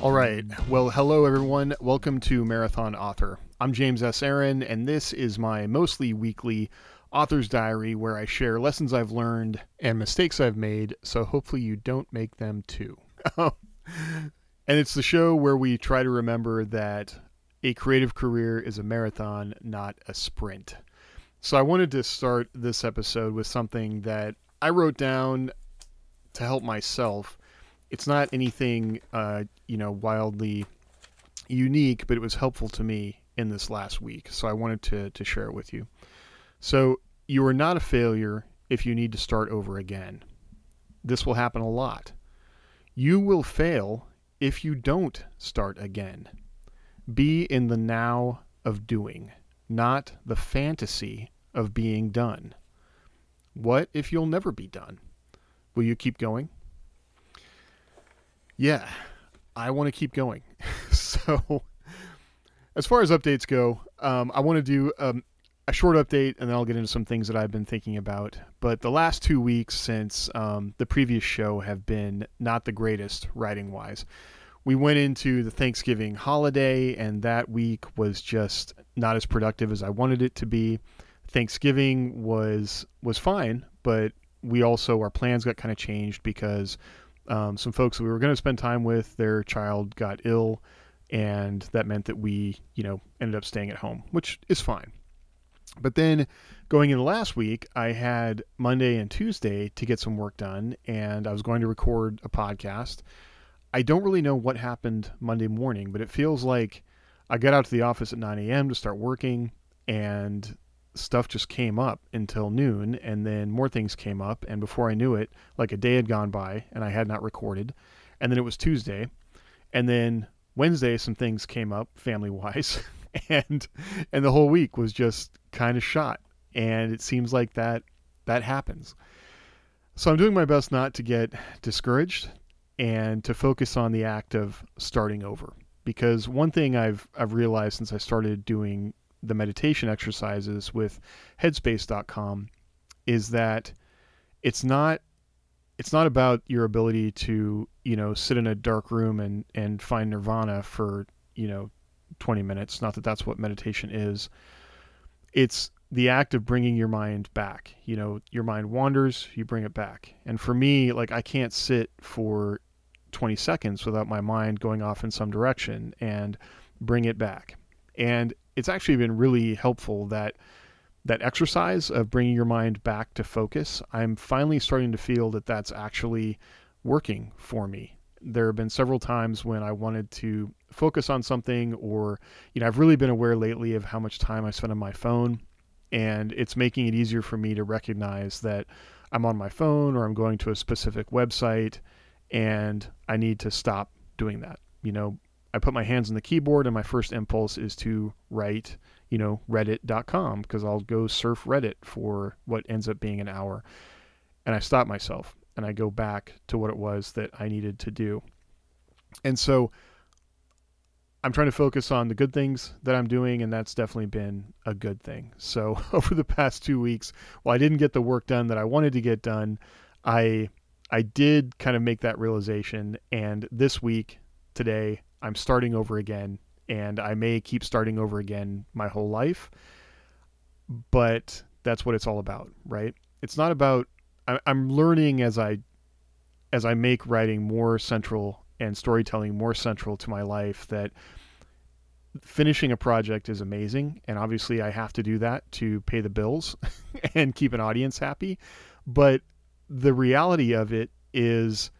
All right. Well, hello, everyone. Welcome to Marathon Author. I'm James S. Aaron, and this is my mostly weekly author's diary where I share lessons I've learned and mistakes I've made, so hopefully you don't make them too. and it's the show where we try to remember that a creative career is a marathon, not a sprint. So I wanted to start this episode with something that I wrote down to help myself it's not anything uh, you know wildly unique, but it was helpful to me in this last week. So I wanted to to share it with you. So you are not a failure if you need to start over again. This will happen a lot. You will fail if you don't start again. Be in the now of doing, not the fantasy of being done. What if you'll never be done? Will you keep going? Yeah, I want to keep going. so, as far as updates go, um, I want to do um, a short update and then I'll get into some things that I've been thinking about. But the last two weeks since um, the previous show have been not the greatest writing wise. We went into the Thanksgiving holiday, and that week was just not as productive as I wanted it to be. Thanksgiving was was fine, but we also our plans got kind of changed because um, some folks we were going to spend time with, their child got ill, and that meant that we, you know, ended up staying at home, which is fine. But then going into last week, I had Monday and Tuesday to get some work done, and I was going to record a podcast. I don't really know what happened Monday morning, but it feels like I got out to the office at 9 a.m. to start working, and stuff just came up until noon and then more things came up and before I knew it like a day had gone by and I had not recorded and then it was Tuesday and then Wednesday some things came up family wise and and the whole week was just kind of shot and it seems like that that happens. So I'm doing my best not to get discouraged and to focus on the act of starting over because one thing I've I've realized since I started doing the meditation exercises with headspace.com is that it's not it's not about your ability to you know sit in a dark room and and find nirvana for you know 20 minutes. Not that that's what meditation is. It's the act of bringing your mind back. You know your mind wanders you bring it back. And for me like i can't sit for 20 seconds without my mind going off in some direction and bring it back and it's actually been really helpful that that exercise of bringing your mind back to focus. I'm finally starting to feel that that's actually working for me. There have been several times when I wanted to focus on something, or, you know, I've really been aware lately of how much time I spend on my phone, and it's making it easier for me to recognize that I'm on my phone or I'm going to a specific website and I need to stop doing that. You know, I put my hands on the keyboard and my first impulse is to write, you know, reddit.com because I'll go surf Reddit for what ends up being an hour. And I stop myself and I go back to what it was that I needed to do. And so I'm trying to focus on the good things that I'm doing, and that's definitely been a good thing. So over the past two weeks, while I didn't get the work done that I wanted to get done, I I did kind of make that realization. And this week, today, I'm starting over again, and I may keep starting over again my whole life. But that's what it's all about, right? It's not about. I'm learning as I as I make writing more central and storytelling more central to my life that finishing a project is amazing and obviously I have to do that to pay the bills and keep an audience happy but the reality of it is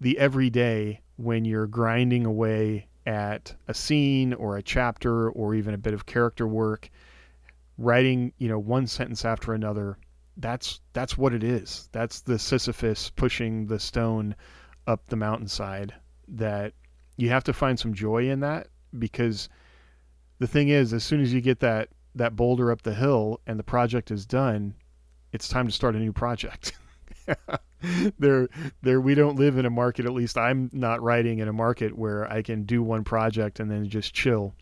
the everyday when you're grinding away at a scene or a chapter or even a bit of character work, writing, you know, one sentence after another, that's that's what it is. That's the Sisyphus pushing the stone up the mountainside that you have to find some joy in that because the thing is as soon as you get that that boulder up the hill and the project is done, it's time to start a new project. there there we don't live in a market at least I'm not writing in a market where I can do one project and then just chill.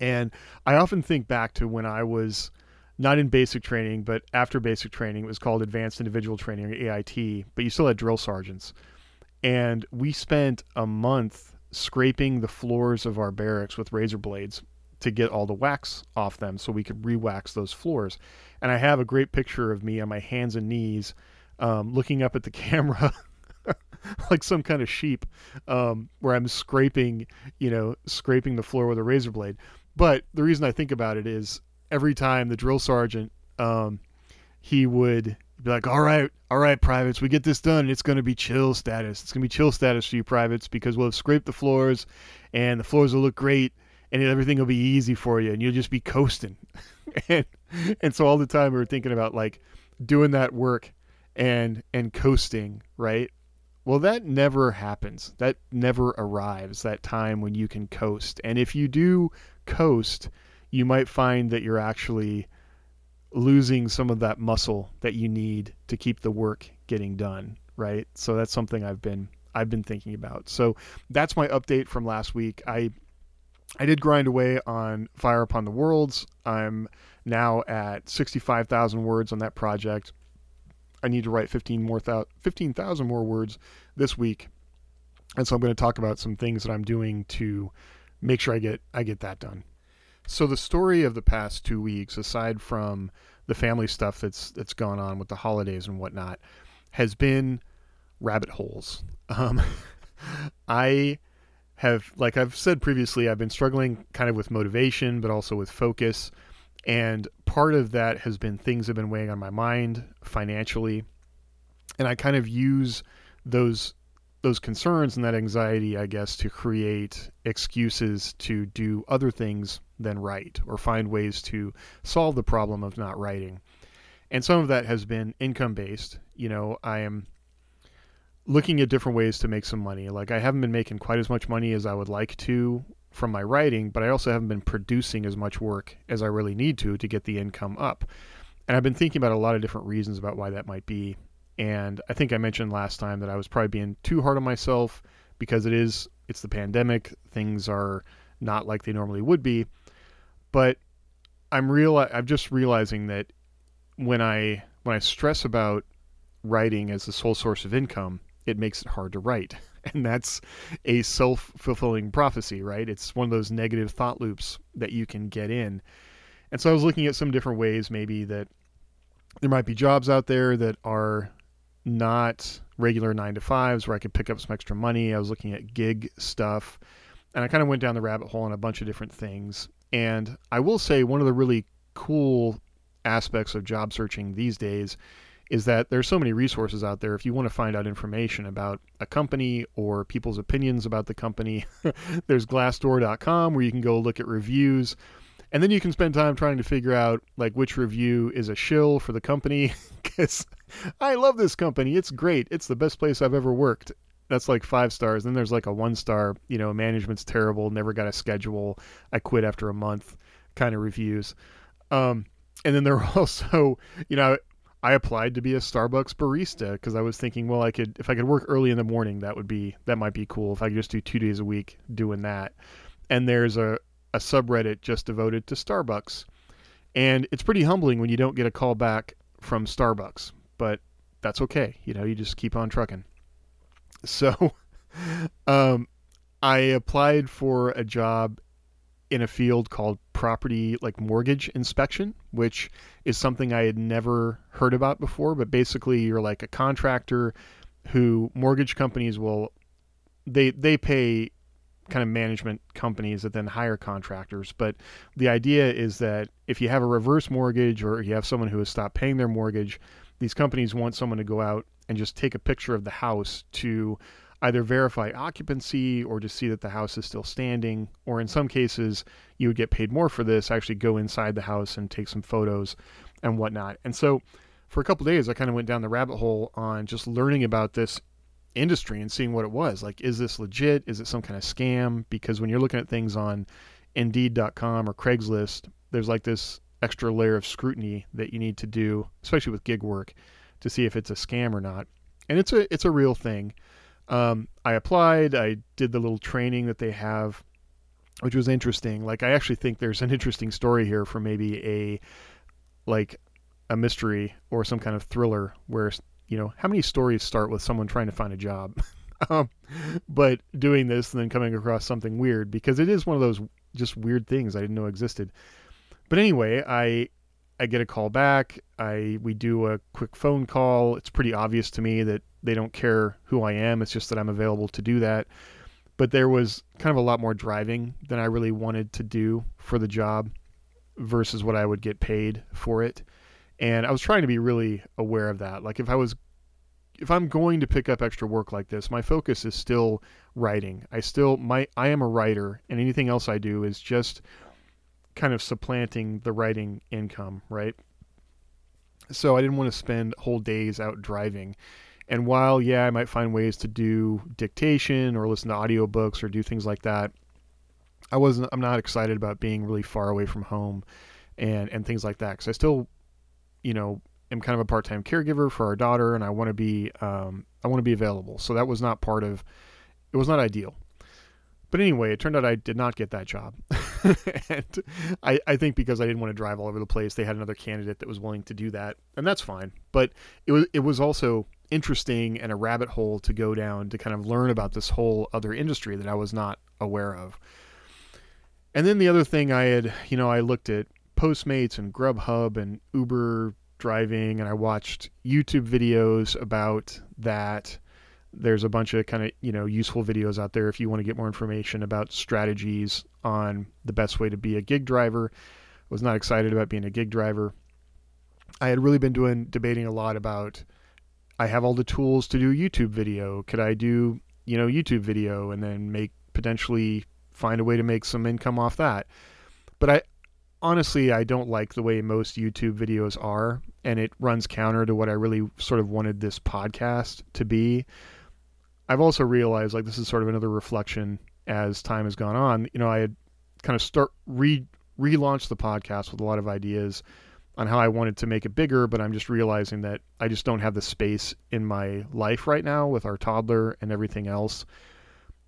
And I often think back to when I was not in basic training, but after basic training, it was called advanced individual training or AIT, but you still had drill sergeants. And we spent a month scraping the floors of our barracks with razor blades to get all the wax off them so we could re-wax those floors. And I have a great picture of me on my hands and knees um, looking up at the camera like some kind of sheep um, where I'm scraping, you know, scraping the floor with a razor blade. But the reason I think about it is every time the drill sergeant, um, he would be like, all right, all right, privates, we get this done. It's going to be chill status. It's going to be chill status for you privates because we'll have scraped the floors and the floors will look great and everything will be easy for you and you'll just be coasting. and, and so all the time we were thinking about like doing that work and, and coasting, right? Well, that never happens. That never arrives, that time when you can coast. And if you do coast, you might find that you're actually losing some of that muscle that you need to keep the work getting done, right? So that's something I've been I've been thinking about. So that's my update from last week. I I did grind away on Fire Upon the Worlds. I'm now at 65,000 words on that project. I need to write 15 more 15,000 more words this week. And so I'm going to talk about some things that I'm doing to make sure I get I get that done. So the story of the past two weeks, aside from the family stuff that's that's gone on with the holidays and whatnot, has been rabbit holes. Um, I have, like I've said previously, I've been struggling kind of with motivation, but also with focus. And part of that has been things have been weighing on my mind financially. And I kind of use those those concerns and that anxiety, I guess, to create excuses to do other things than write or find ways to solve the problem of not writing. And some of that has been income based. You know, I am looking at different ways to make some money. Like, I haven't been making quite as much money as I would like to from my writing, but I also haven't been producing as much work as I really need to to get the income up. And I've been thinking about a lot of different reasons about why that might be. And I think I mentioned last time that I was probably being too hard on myself because it is it's the pandemic. Things are not like they normally would be. But I'm real I'm just realizing that when I when I stress about writing as the sole source of income, it makes it hard to write. And that's a self-fulfilling prophecy, right? It's one of those negative thought loops that you can get in. And so I was looking at some different ways maybe that there might be jobs out there that are not regular nine to fives where I could pick up some extra money. I was looking at gig stuff and I kind of went down the rabbit hole on a bunch of different things. And I will say one of the really cool aspects of job searching these days is that there's so many resources out there. If you want to find out information about a company or people's opinions about the company. there's glassdoor.com where you can go look at reviews. And then you can spend time trying to figure out like which review is a shill for the company. Because i love this company. It's great. It's the best place i've ever worked. That's like five stars. Then there's like a one star you know management's terrible never got a schedule i quit after a month kind of reviews. Um, and then there are also you know i applied to be a starbucks barista because i was thinking well i could if i could work early in the morning that would be that might be cool if i could just do two days a week doing that and there's a, a subreddit just devoted to Starbucks. And it's pretty humbling when you don't get a call back from Starbucks, but that's okay. You know, you just keep on trucking. So, um, I applied for a job in a field called property like mortgage inspection, which is something I had never heard about before. But basically, you're like a contractor who mortgage companies will they they pay kind of management companies that then hire contractors. But the idea is that if you have a reverse mortgage or you have someone who has stopped paying their mortgage, these companies want someone to go out and just take a picture of the house to either verify occupancy or to see that the house is still standing. Or in some cases, you would get paid more for this, actually go inside the house and take some photos and whatnot. And so for a couple days, I kind of went down the rabbit hole on just learning about this industry and seeing what it was. Like, is this legit? Is it some kind of scam? Because when you're looking at things on Indeed.com or Craigslist, there's like this extra layer of scrutiny that you need to do, especially with gig work, to see if it's a scam or not. And it's a it's a real thing. Um, I applied. I did the little training that they have, which was interesting. Like, I actually think there's an interesting story here for maybe a like a mystery or some kind of thriller where you know, how many stories start with someone trying to find a job? um, but doing this and then coming across something weird because it is one of those just weird things I didn't know existed. But anyway, I I get a call back. I we do a quick phone call. It's pretty obvious to me that they don't care who I am. It's just that I'm available to do that. But there was kind of a lot more driving than I really wanted to do for the job versus what I would get paid for it. And I was trying to be really aware of that. Like if I was if I'm going to pick up extra work like this, my focus is still writing. I still my I am a writer and anything else I do is just kind of supplanting the writing income, right? So I didn't want to spend whole days out driving. And while yeah, I might find ways to do dictation or listen to audiobooks or do things like that, I wasn't I'm not excited about being really far away from home and and things like that cuz I still you know am kind of a part-time caregiver for our daughter and I want to be um, I want to be available. So that was not part of it was not ideal. But anyway, it turned out I did not get that job. and I, I think because I didn't want to drive all over the place, they had another candidate that was willing to do that. And that's fine. But it was it was also interesting and a rabbit hole to go down to kind of learn about this whole other industry that I was not aware of. And then the other thing I had, you know, I looked at Postmates and Grubhub and Uber driving and I watched YouTube videos about that. There's a bunch of kind of, you know, useful videos out there if you want to get more information about strategies on the best way to be a gig driver. I was not excited about being a gig driver. I had really been doing debating a lot about I have all the tools to do YouTube video. Could I do, you know, YouTube video and then make potentially find a way to make some income off that? But I honestly, I don't like the way most YouTube videos are, and it runs counter to what I really sort of wanted this podcast to be. I've also realized, like, this is sort of another reflection as time has gone on. You know, I had kind of start re relaunched the podcast with a lot of ideas on how I wanted to make it bigger, but I'm just realizing that I just don't have the space in my life right now with our toddler and everything else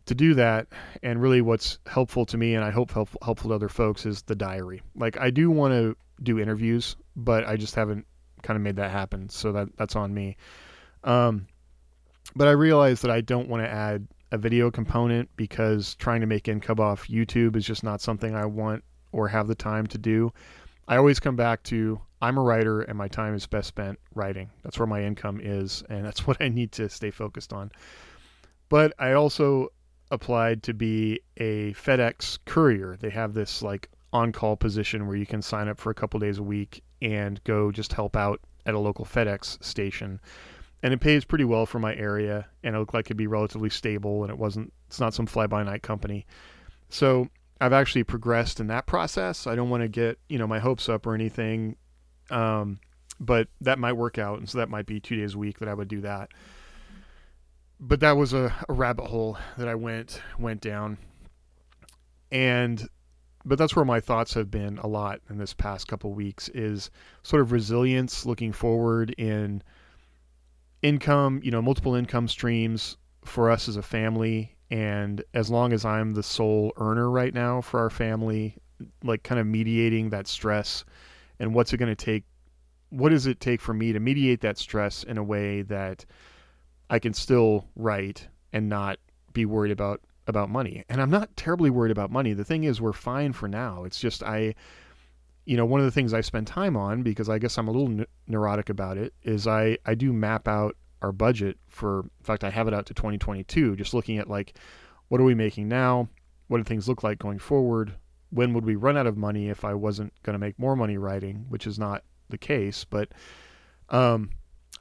to do that. And really what's helpful to me and i hope helpful, helpful to other folks is the diary. Like i do want to do interviews but i just haven't kind of made that happen. So that that's on me. Um, but i realize that i don't want to add a video component because trying to make income off youtube is just not something i want or have the time to do i always come back to i'm a writer and my time is best spent writing that's where my income is and that's what i need to stay focused on but i also applied to be a FedEx courier. They have this like on call position where you can sign up for a couple days a week and go just help out at a local FedEx station. And it pays pretty well for my area and it looked like it'd be relatively stable and it wasn't it's not some fly by night company. So I've actually progressed in that process. I don't want to get, you know, my hopes up or anything. Um, but that might work out and so that might be two days a week that I would do that but that was a, a rabbit hole that I went went down, and but that's where my thoughts have been a lot in this past couple weeks is sort of resilience looking forward in income you know multiple income streams for us as a family and as long as i'm the sole earner right now for our family like kind of mediating that stress and what's it going to take what does it take for me to mediate that stress in a way that I can still write and not be worried about about money. And I'm not terribly worried about money. The thing is we're fine for now. It's just I you know, one of the things I spend time on because I guess I'm a little neurotic about it is I I do map out our budget for in fact I have it out to 2022 just looking at like what are we making now? What do things look like going forward? When would we run out of money if I wasn't going to make more money writing, which is not the case, but um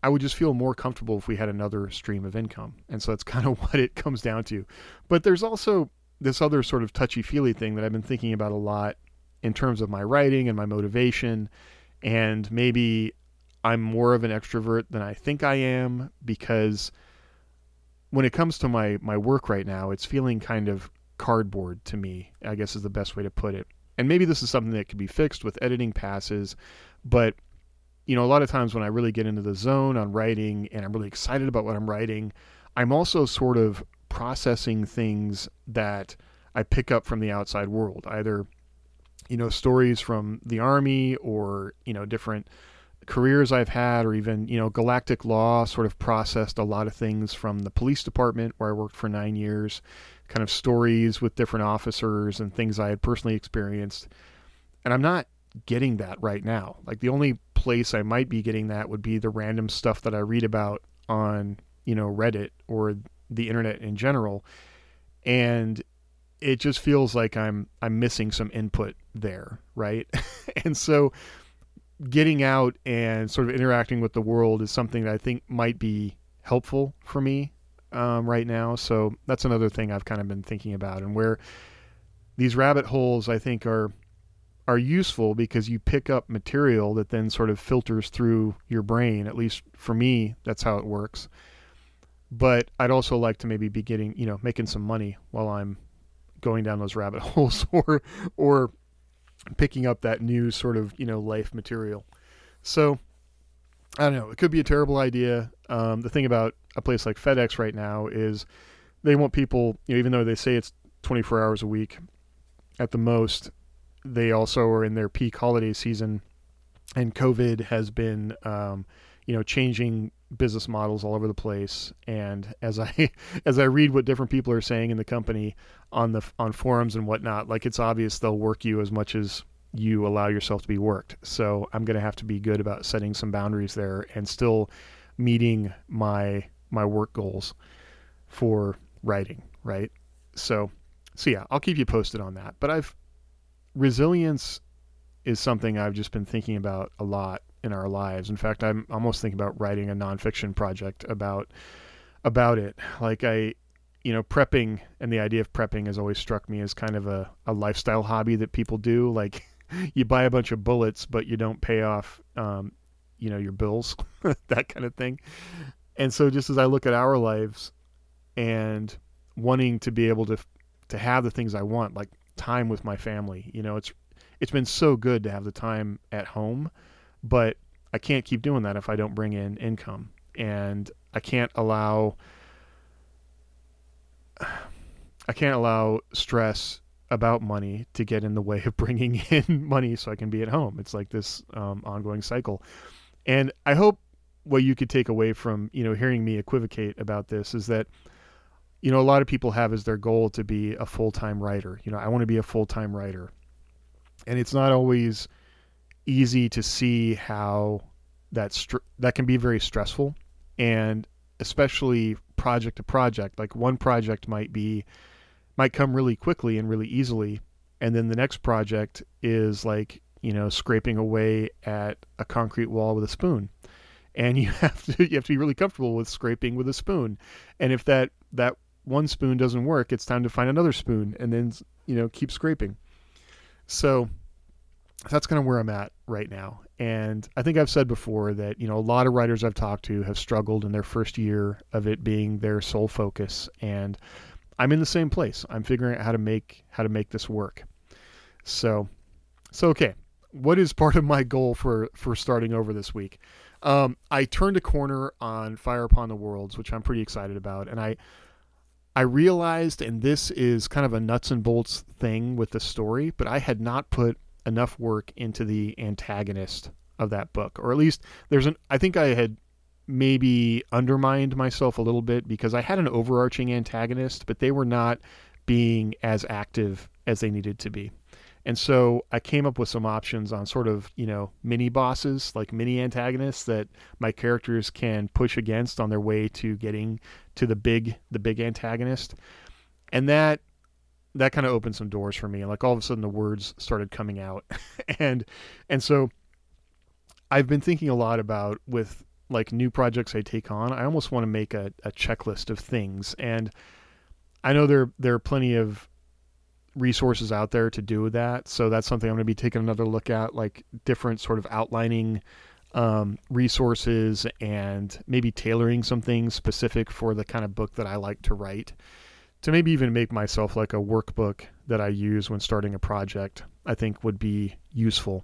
I would just feel more comfortable if we had another stream of income. And so that's kind of what it comes down to. But there's also this other sort of touchy feely thing that I've been thinking about a lot in terms of my writing and my motivation. And maybe I'm more of an extrovert than I think I am because when it comes to my, my work right now, it's feeling kind of cardboard to me, I guess is the best way to put it. And maybe this is something that could be fixed with editing passes, but you know, a lot of times when I really get into the zone on writing and I'm really excited about what I'm writing, I'm also sort of processing things that I pick up from the outside world, either, you know, stories from the army or, you know, different careers I've had, or even you know, Galactic Law sort of processed a lot of things from the police department where I worked for nine years, kind of stories with different officers and things I had personally experienced, and I'm not getting that right now. Like the only place I might be getting that would be the random stuff that I read about on you know Reddit or the internet in general, and it just feels like I'm I'm missing some input there, right? and so getting out and sort of interacting with the world is something that I think might be helpful for me um, right now. So that's another thing I've kind of been thinking about, and where these rabbit holes I think are are useful because you pick up material that then sort of filters through your brain. At least for me, that's how it works. But I'd also like to maybe be getting, you know, making some money while I'm going down those rabbit holes or or picking up that new sort of you know life material. So I don't know. It could be a terrible idea. Um, the thing about a place like FedEx right now is they want people, you know, even though they say it's 24 hours a week at the most, they also are in their peak holiday season, and COVID has been, um, you know, changing business models all over the place. And as I as I read what different people are saying in the company on the on forums and whatnot, like it's obvious they'll work you as much as you allow yourself to be worked. So I'm going to have to be good about setting some boundaries there and still meeting my my work goals for writing, right? So so yeah, I'll keep you posted on that. But I've resilience is something I've just been thinking about a lot in our lives. In fact, I'm almost thinking about writing a nonfiction project about about it. Like I, you know, prepping and the idea of prepping has always struck me as kind of a, a lifestyle hobby that people do. Like you buy a bunch of bullets, but you don't pay off, um, you know, your bills, that kind of thing. And so, just as I look at our lives and wanting to be able to to have the things I want, like time with my family, you know, it's it's been so good to have the time at home but I can't keep doing that if I don't bring in income. And I can't allow I can't allow stress about money to get in the way of bringing in money so I can be at home. It's like this um, ongoing cycle. And I hope what you could take away from, you know, hearing me equivocate about this is that, you know, a lot of people have as their goal to be a full-time writer. You know, I want to be a full-time writer. And it's not always easy to see how that str- that can be very stressful. And especially project to project like one project might be might come really quickly and really easily. And then the next project is like you know scraping away at a concrete wall with a spoon. And you have to you have to be really comfortable with scraping with a spoon. And if that that one spoon doesn't work it's time to find another spoon and then you know keep scraping. So that's kind of where I'm at right now. And I think I've said before that, you know, a lot of writers I've talked to have struggled in their first year of it being their sole focus. And I'm in the same place. I'm figuring out how to make how to make this work. So so okay. What is part of my goal for for starting over this week? Um, I turned a corner on Fire Upon the Worlds, which I'm pretty excited about, and I I realized, and this is kind of a nuts and bolts thing with the story, but I had not put enough work into the antagonist of that book, or at least there's an. I think I had maybe undermined myself a little bit because I had an overarching antagonist, but they were not being as active as they needed to be. And so I came up with some options on sort of, you know, mini bosses, like mini antagonists that my characters can push against on their way to getting to the big the big antagonist. And that that kind of opened some doors for me. Like all of a sudden the words started coming out. and and so I've been thinking a lot about with like new projects I take on, I almost want to make a, a checklist of things. And I know there there are plenty of resources out there to do that. So that's something I'm going to be taking another look at, like different sort of outlining um, resources and maybe tailoring some things specific for the kind of book that I like to write to maybe even make myself like a workbook that I use when starting a project, I think would be useful.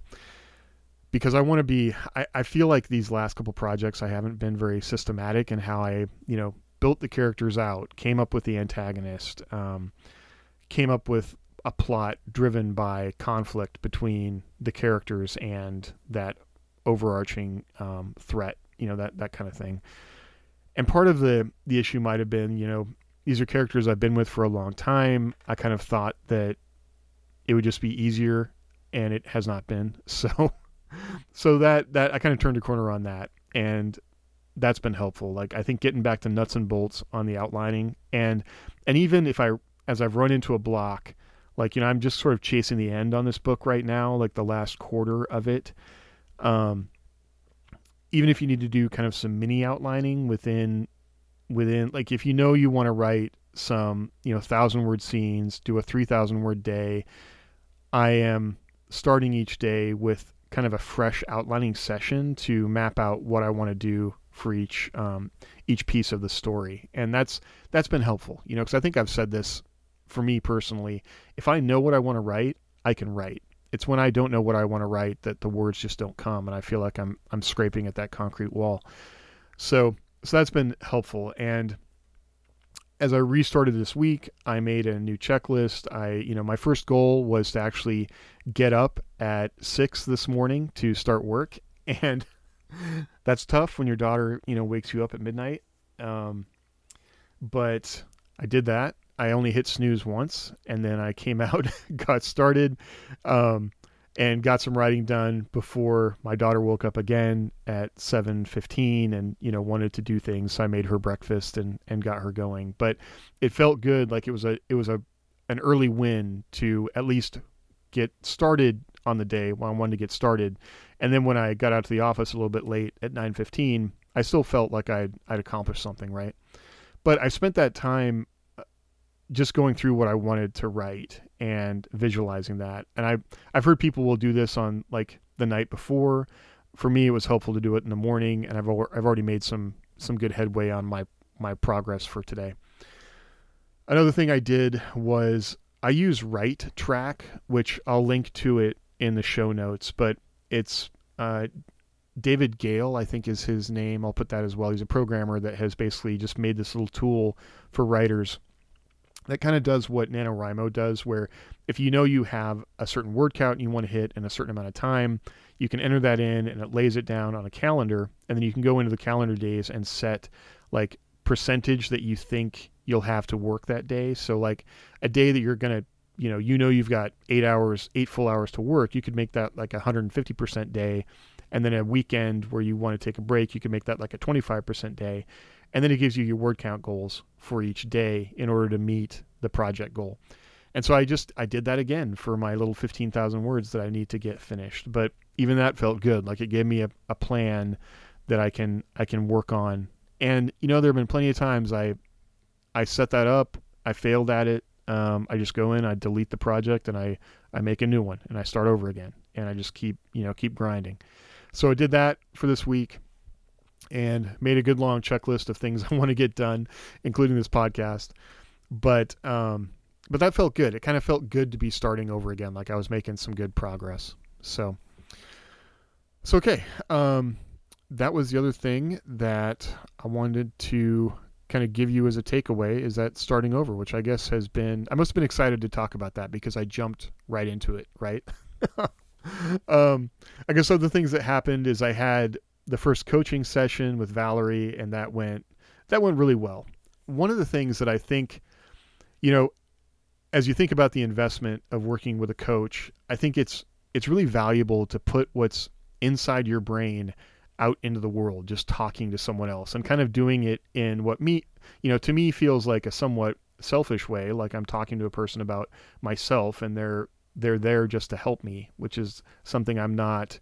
Because I want to be, I, I feel like these last couple projects, I haven't been very systematic in how I, you know, built the characters out, came up with the antagonist, um, came up with a plot driven by conflict between the characters and that overarching um, threat, you know, that that kind of thing. And part of the the issue might have been, you know, these are characters I've been with for a long time. I kind of thought that it would just be easier, and it has not been. So, so that that I kind of turned a corner on that, and that's been helpful. Like I think getting back to nuts and bolts on the outlining, and and even if I as I've run into a block, like you know I'm just sort of chasing the end on this book right now, like the last quarter of it. Um, even if you need to do kind of some mini outlining within within like if you know you want to write some you know thousand word scenes do a 3000 word day i am starting each day with kind of a fresh outlining session to map out what i want to do for each um, each piece of the story. And that's that's been helpful you know because i think i've said this for me personally if i know what i want to write i can write. It's when i don't know what i want to write that the words just don't come and i feel like i'm i'm scraping at that concrete wall. So so that's been helpful. And as I restarted this week, I made a new checklist. I, you know, my first goal was to actually get up at six this morning to start work, and that's tough when your daughter, you know, wakes you up at midnight. Um, but I did that. I only hit snooze once, and then I came out, got started. Um, and got some writing done before my daughter woke up again at 7:15 and you know wanted to do things. So I made her breakfast and and got her going. But it felt good like it was a it was a an early win to at least get started on the day when I wanted to get started. And then when I got out to the office a little bit late at 9:15 I still felt like I'd I'd accomplished something right? But I spent that time just going through what I wanted to write and visualizing that. And I I've heard people will do this on like the night before. For me, it was helpful to do it in the morning, and I've I've already made some some good headway on my my progress for today. Another thing I did was I use Write Track, which I'll link to it in the show notes, but it's uh, David Gale, I think is his name. I'll put that as well. He's a programmer that has basically just made this little tool for writers that kind of does what NaNoWriMo does, where if you know you have a certain word count and you want to hit in a certain amount of time, you can enter that in and it lays it down on a calendar. And then you can go into the calendar days and set like percentage that you think you'll have to work that day. So, like a day that you're going to, you know, you know you've got eight hours, eight full hours to work, you could make that like a 150% day. And then a weekend where you want to take a break, you can make that like a 25% day and then it gives you your word count goals for each day in order to meet the project goal. And so I just I did that again for my little 15,000 words that I need to get finished. But even that felt good. Like it gave me a, a plan that I can I can work on. And you know there have been plenty of times I I set that up, I failed at it. Um, I just go in, I delete the project, and I I make a new one, and I start over again, and I just keep you know keep grinding. So I did that for this week and made a good long checklist of things I want to get done, including this podcast. But um, but that felt good. It kind of felt good to be starting over again, like I was making some good progress. So so okay, um, that was the other thing that I wanted to kind of give you as a takeaway is that starting over, which I guess has been I must have been excited to talk about that because I jumped right into it, right? um, I guess other things that happened is I had the first coaching session with Valerie, and that went that went really well. One of the things that I think, you know, as you think about the investment of working with a coach, I think it's it's really valuable to put what's inside your brain out into the world, just talking to someone else and kind of doing it in what me, you know, to me feels like a somewhat selfish way, like I'm talking to a person about myself and they're they're there just to help me, which is something I'm not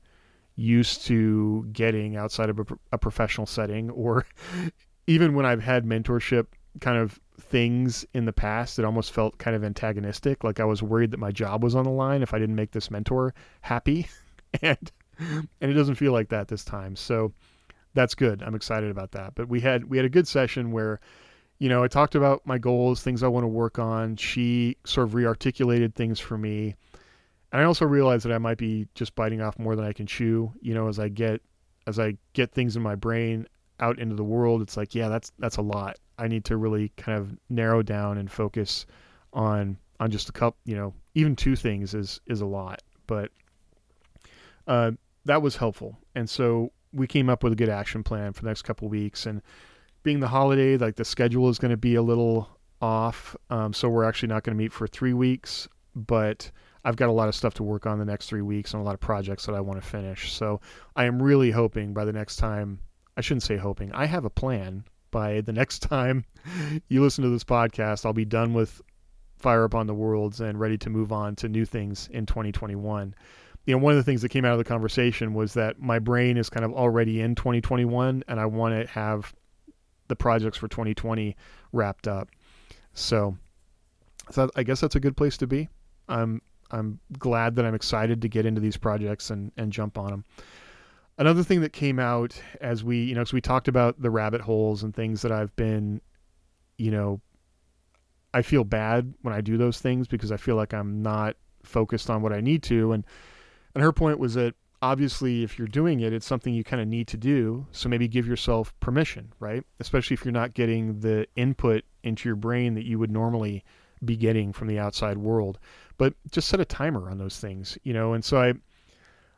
used to getting outside of a, a professional setting or even when I've had mentorship kind of things in the past it almost felt kind of antagonistic. Like I was worried that my job was on the line if I didn't make this mentor happy. And and it doesn't feel like that this time. So that's good. I'm excited about that. But we had we had a good session where you know I talked about my goals things I want to work on. She sort of rearticulated things for me and I also realize that I might be just biting off more than I can chew. You know, as I get as I get things in my brain out into the world, it's like, yeah, that's that's a lot. I need to really kind of narrow down and focus on on just a couple. You know, even two things is is a lot. But uh, that was helpful. And so we came up with a good action plan for the next couple weeks. And being the holiday, like the schedule is going to be a little off. Um, so we're actually not going to meet for three weeks, but I've got a lot of stuff to work on the next three weeks and a lot of projects that I want to finish. So I am really hoping by the next time, I shouldn't say hoping, I have a plan by the next time you listen to this podcast, I'll be done with Fire Upon the Worlds and ready to move on to new things in 2021. You know, one of the things that came out of the conversation was that my brain is kind of already in 2021 and I want to have the projects for 2020 wrapped up. So, so I guess that's a good place to be. I'm I'm glad that I'm excited to get into these projects and and jump on them. Another thing that came out as we you know as we talked about the rabbit holes and things that I've been, you know, I feel bad when I do those things because I feel like I'm not focused on what I need to. And and her point was that obviously if you're doing it it's something you kind of need to do. So maybe give yourself permission right? Especially if you're not getting the input into your brain that you would normally be getting from the outside world but just set a timer on those things you know and so i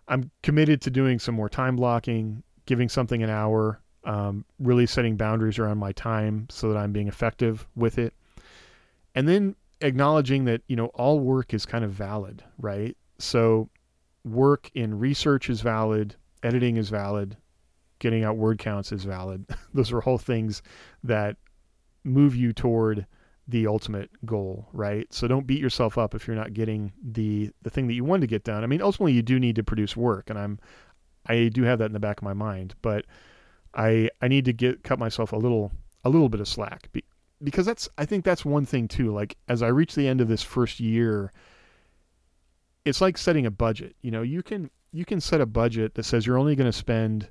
i'm committed to doing some more time blocking giving something an hour um, really setting boundaries around my time so that i'm being effective with it and then acknowledging that you know all work is kind of valid right so work in research is valid, editing is valid, getting out word counts is valid. Those are all things that move you toward the ultimate goal, right? So don't beat yourself up if you're not getting the the thing that you want to get done. I mean, ultimately you do need to produce work and I'm I do have that in the back of my mind, but I I need to get cut myself a little a little bit of slack because that's I think that's one thing too. Like as I reach the end of this first year, it's like setting a budget. You know, you can you can set a budget that says you're only going to spend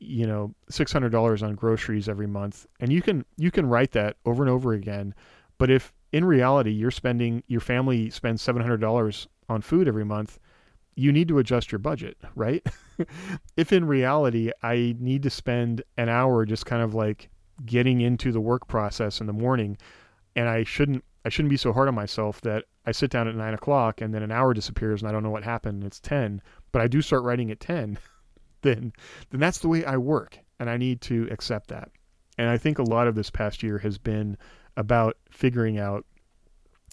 you know $600 on groceries every month and you can you can write that over and over again but if in reality you're spending your family spends $700 on food every month you need to adjust your budget right if in reality i need to spend an hour just kind of like getting into the work process in the morning and i shouldn't I shouldn't be so hard on myself that I sit down at nine o'clock and then an hour disappears and I don't know what happened. it's ten, but I do start writing at ten. then, then that's the way I work, and I need to accept that. And I think a lot of this past year has been about figuring out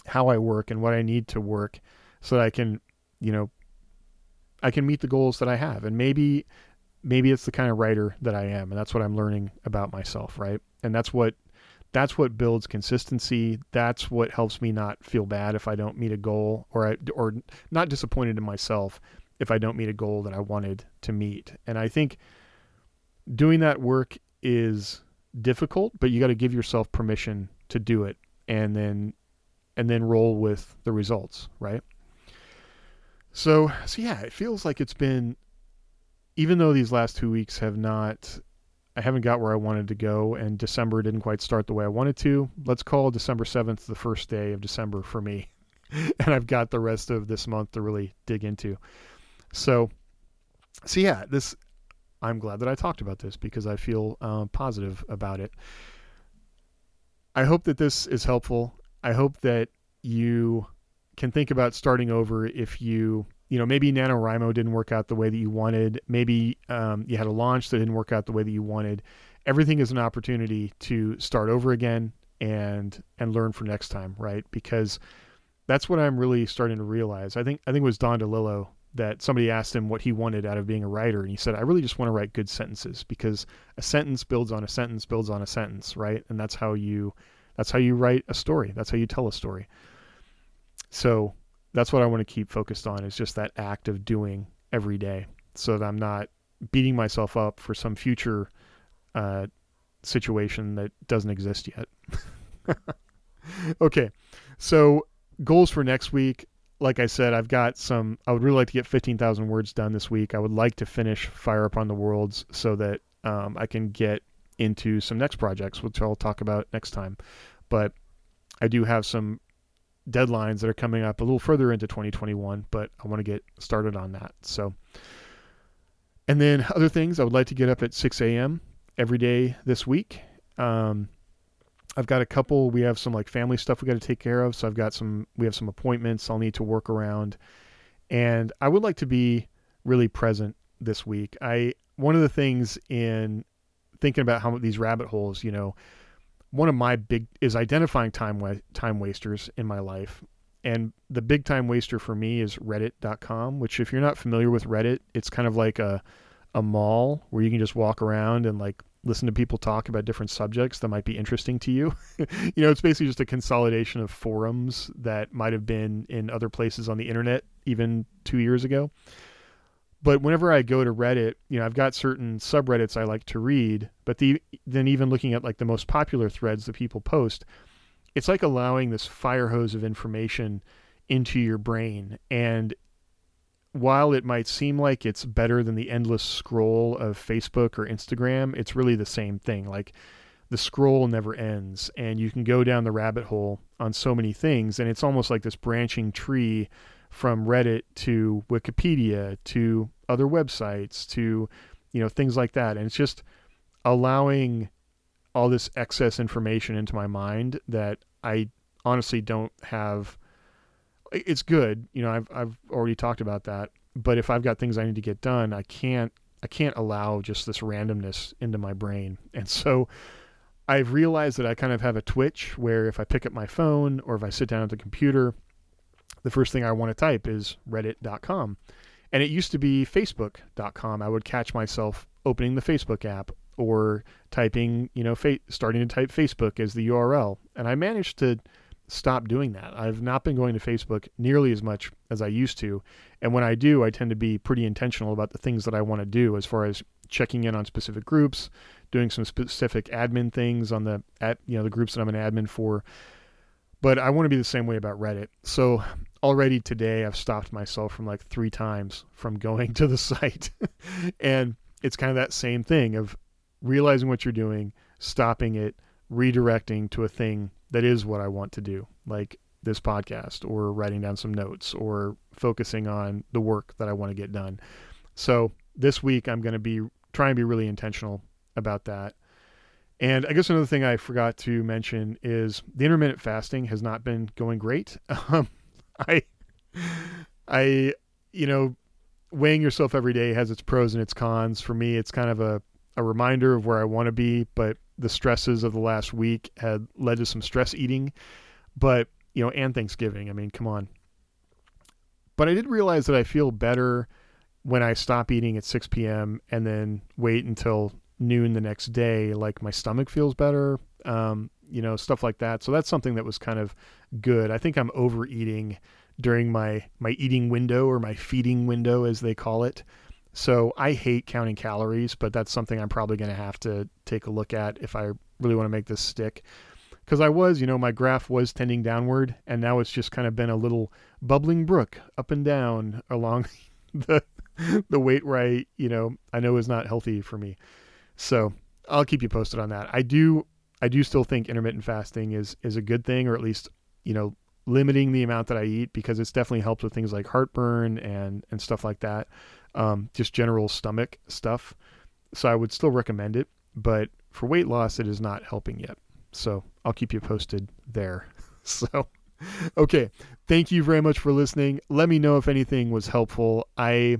how I work and what I need to work so that I can, you know, I can meet the goals that I have. And maybe maybe it's the kind of writer that I am and that's what I'm learning about myself, right? And that's what that's what builds consistency. That's what helps me not feel bad if I don't meet a goal or I, or not disappointed in myself if I don't meet a goal that I wanted to meet. And I think doing that work is difficult, but you got to give yourself permission to do it and then and then roll with the results, right? So, so yeah, it feels like it's been even though these last 2 weeks have not I haven't got where I wanted to go, and December didn't quite start the way I wanted to. Let's call December 7th the first day of December for me. and I've got the rest of this month to really dig into. So, so yeah, this, I'm glad that I talked about this because I feel uh, positive about it. I hope that this is helpful. I hope that you can think about starting over if you you know, maybe NaNoWriMo didn't work out the way that you wanted. Maybe um, you had a launch that didn't work out the way that you wanted. Everything is an opportunity to start over again and and learn for next time, right? Because that's what I'm really starting to realize. I think I think it was Don DeLillo that somebody asked him what he wanted out of being a writer, and he said, "I really just want to write good sentences because a sentence builds on a sentence builds on a sentence, right? And that's how you that's how you write a story. That's how you tell a story." So that's what I want to keep focused on is just that act of doing every day so that I'm not beating myself up for some future uh, situation that doesn't exist yet. okay, so goals for next week. Like I said, I've got some. I would really like to get 15,000 words done this week. I would like to finish Fire Upon the Worlds so that um, I can get into some next projects, which I'll talk about next time. But I do have some deadlines that are coming up a little further into 2021, but I want to get started on that. So, and then other things, I would like to get up at 6 a.m. every day this week. Um, I've got a couple. We have some like family stuff we got to take care of. So I've got some. We have some appointments I'll need to work around, and I would like to be really present this week. I one of the things in thinking about how these rabbit holes, you know, one of my big is identifying time wa- time wasters in my life. And the big time waster for me is reddit.com, which if you're not familiar with Reddit, it's kind of like a a mall where you can just walk around and like listen to people talk about different subjects that might be interesting to you. you know, it's basically just a consolidation of forums that might have been in other places on the internet even 2 years ago. But whenever I go to Reddit, you know, I've got certain subreddits I like to read, but the then even looking at like the most popular threads that people post, it's like allowing this fire hose of information into your brain and while it might seem like it's better than the endless scroll of Facebook or Instagram, it's really the same thing. Like the scroll never ends and you can go down the rabbit hole on so many things and it's almost like this branching tree from Reddit to Wikipedia to other websites to you know things like that and it's just allowing all this excess information into my mind that I honestly don't have it's good you know I've I've already talked about that but if I've got things I need to get done I can't I can't allow just this randomness into my brain and so I've realized that I kind of have a twitch where if I pick up my phone or if I sit down at the computer the first thing I want to type is reddit.com. And it used to be facebook.com. I would catch myself opening the Facebook app or typing, you know, fa- starting to type Facebook as the URL. And I managed to stop doing that. I've not been going to Facebook nearly as much as I used to. And when I do, I tend to be pretty intentional about the things that I want to do as far as checking in on specific groups, doing some specific admin things on the at you know the groups that I'm an admin for. But I want to be the same way about Reddit. So already today I've stopped myself from like three times from going to the site. and it's kind of that same thing of realizing what you're doing, stopping it, redirecting to a thing that is what I want to do, like this podcast or writing down some notes or focusing on the work that I want to get done. So this week I'm going to be trying to be really intentional about that. And I guess another thing I forgot to mention is the intermittent fasting has not been going great. Um, I, I, you know, weighing yourself every day has its pros and its cons. For me, it's kind of a, a reminder of where I want to be, but the stresses of the last week had led to some stress eating. But, you know, and Thanksgiving. I mean, come on. But I did realize that I feel better when I stop eating at 6 p.m. and then wait until noon the next day. Like my stomach feels better. Um, you know, stuff like that. So that's something that was kind of good. I think I'm overeating during my my eating window or my feeding window as they call it. So I hate counting calories, but that's something I'm probably going to have to take a look at if I really want to make this stick. Because I was, you know, my graph was tending downward, and now it's just kind of been a little bubbling brook up and down along the the weight where I, you know, I know is not healthy for me. So I'll keep you posted on that. I do I do still think intermittent fasting is is a good thing, or at least you know limiting the amount that I eat because it's definitely helped with things like heartburn and and stuff like that, um, just general stomach stuff. So I would still recommend it, but for weight loss, it is not helping yet. So I'll keep you posted there. So, okay, thank you very much for listening. Let me know if anything was helpful. I,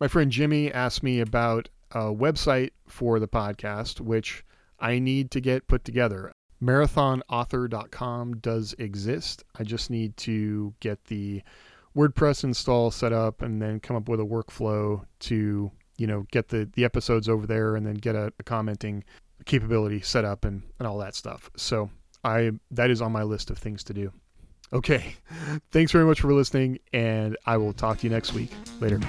my friend Jimmy asked me about a website for the podcast, which I need to get put together. Marathonauthor.com does exist. I just need to get the WordPress install set up and then come up with a workflow to, you know, get the, the episodes over there and then get a, a commenting capability set up and, and all that stuff. So I that is on my list of things to do. Okay. Thanks very much for listening, and I will talk to you next week. Later.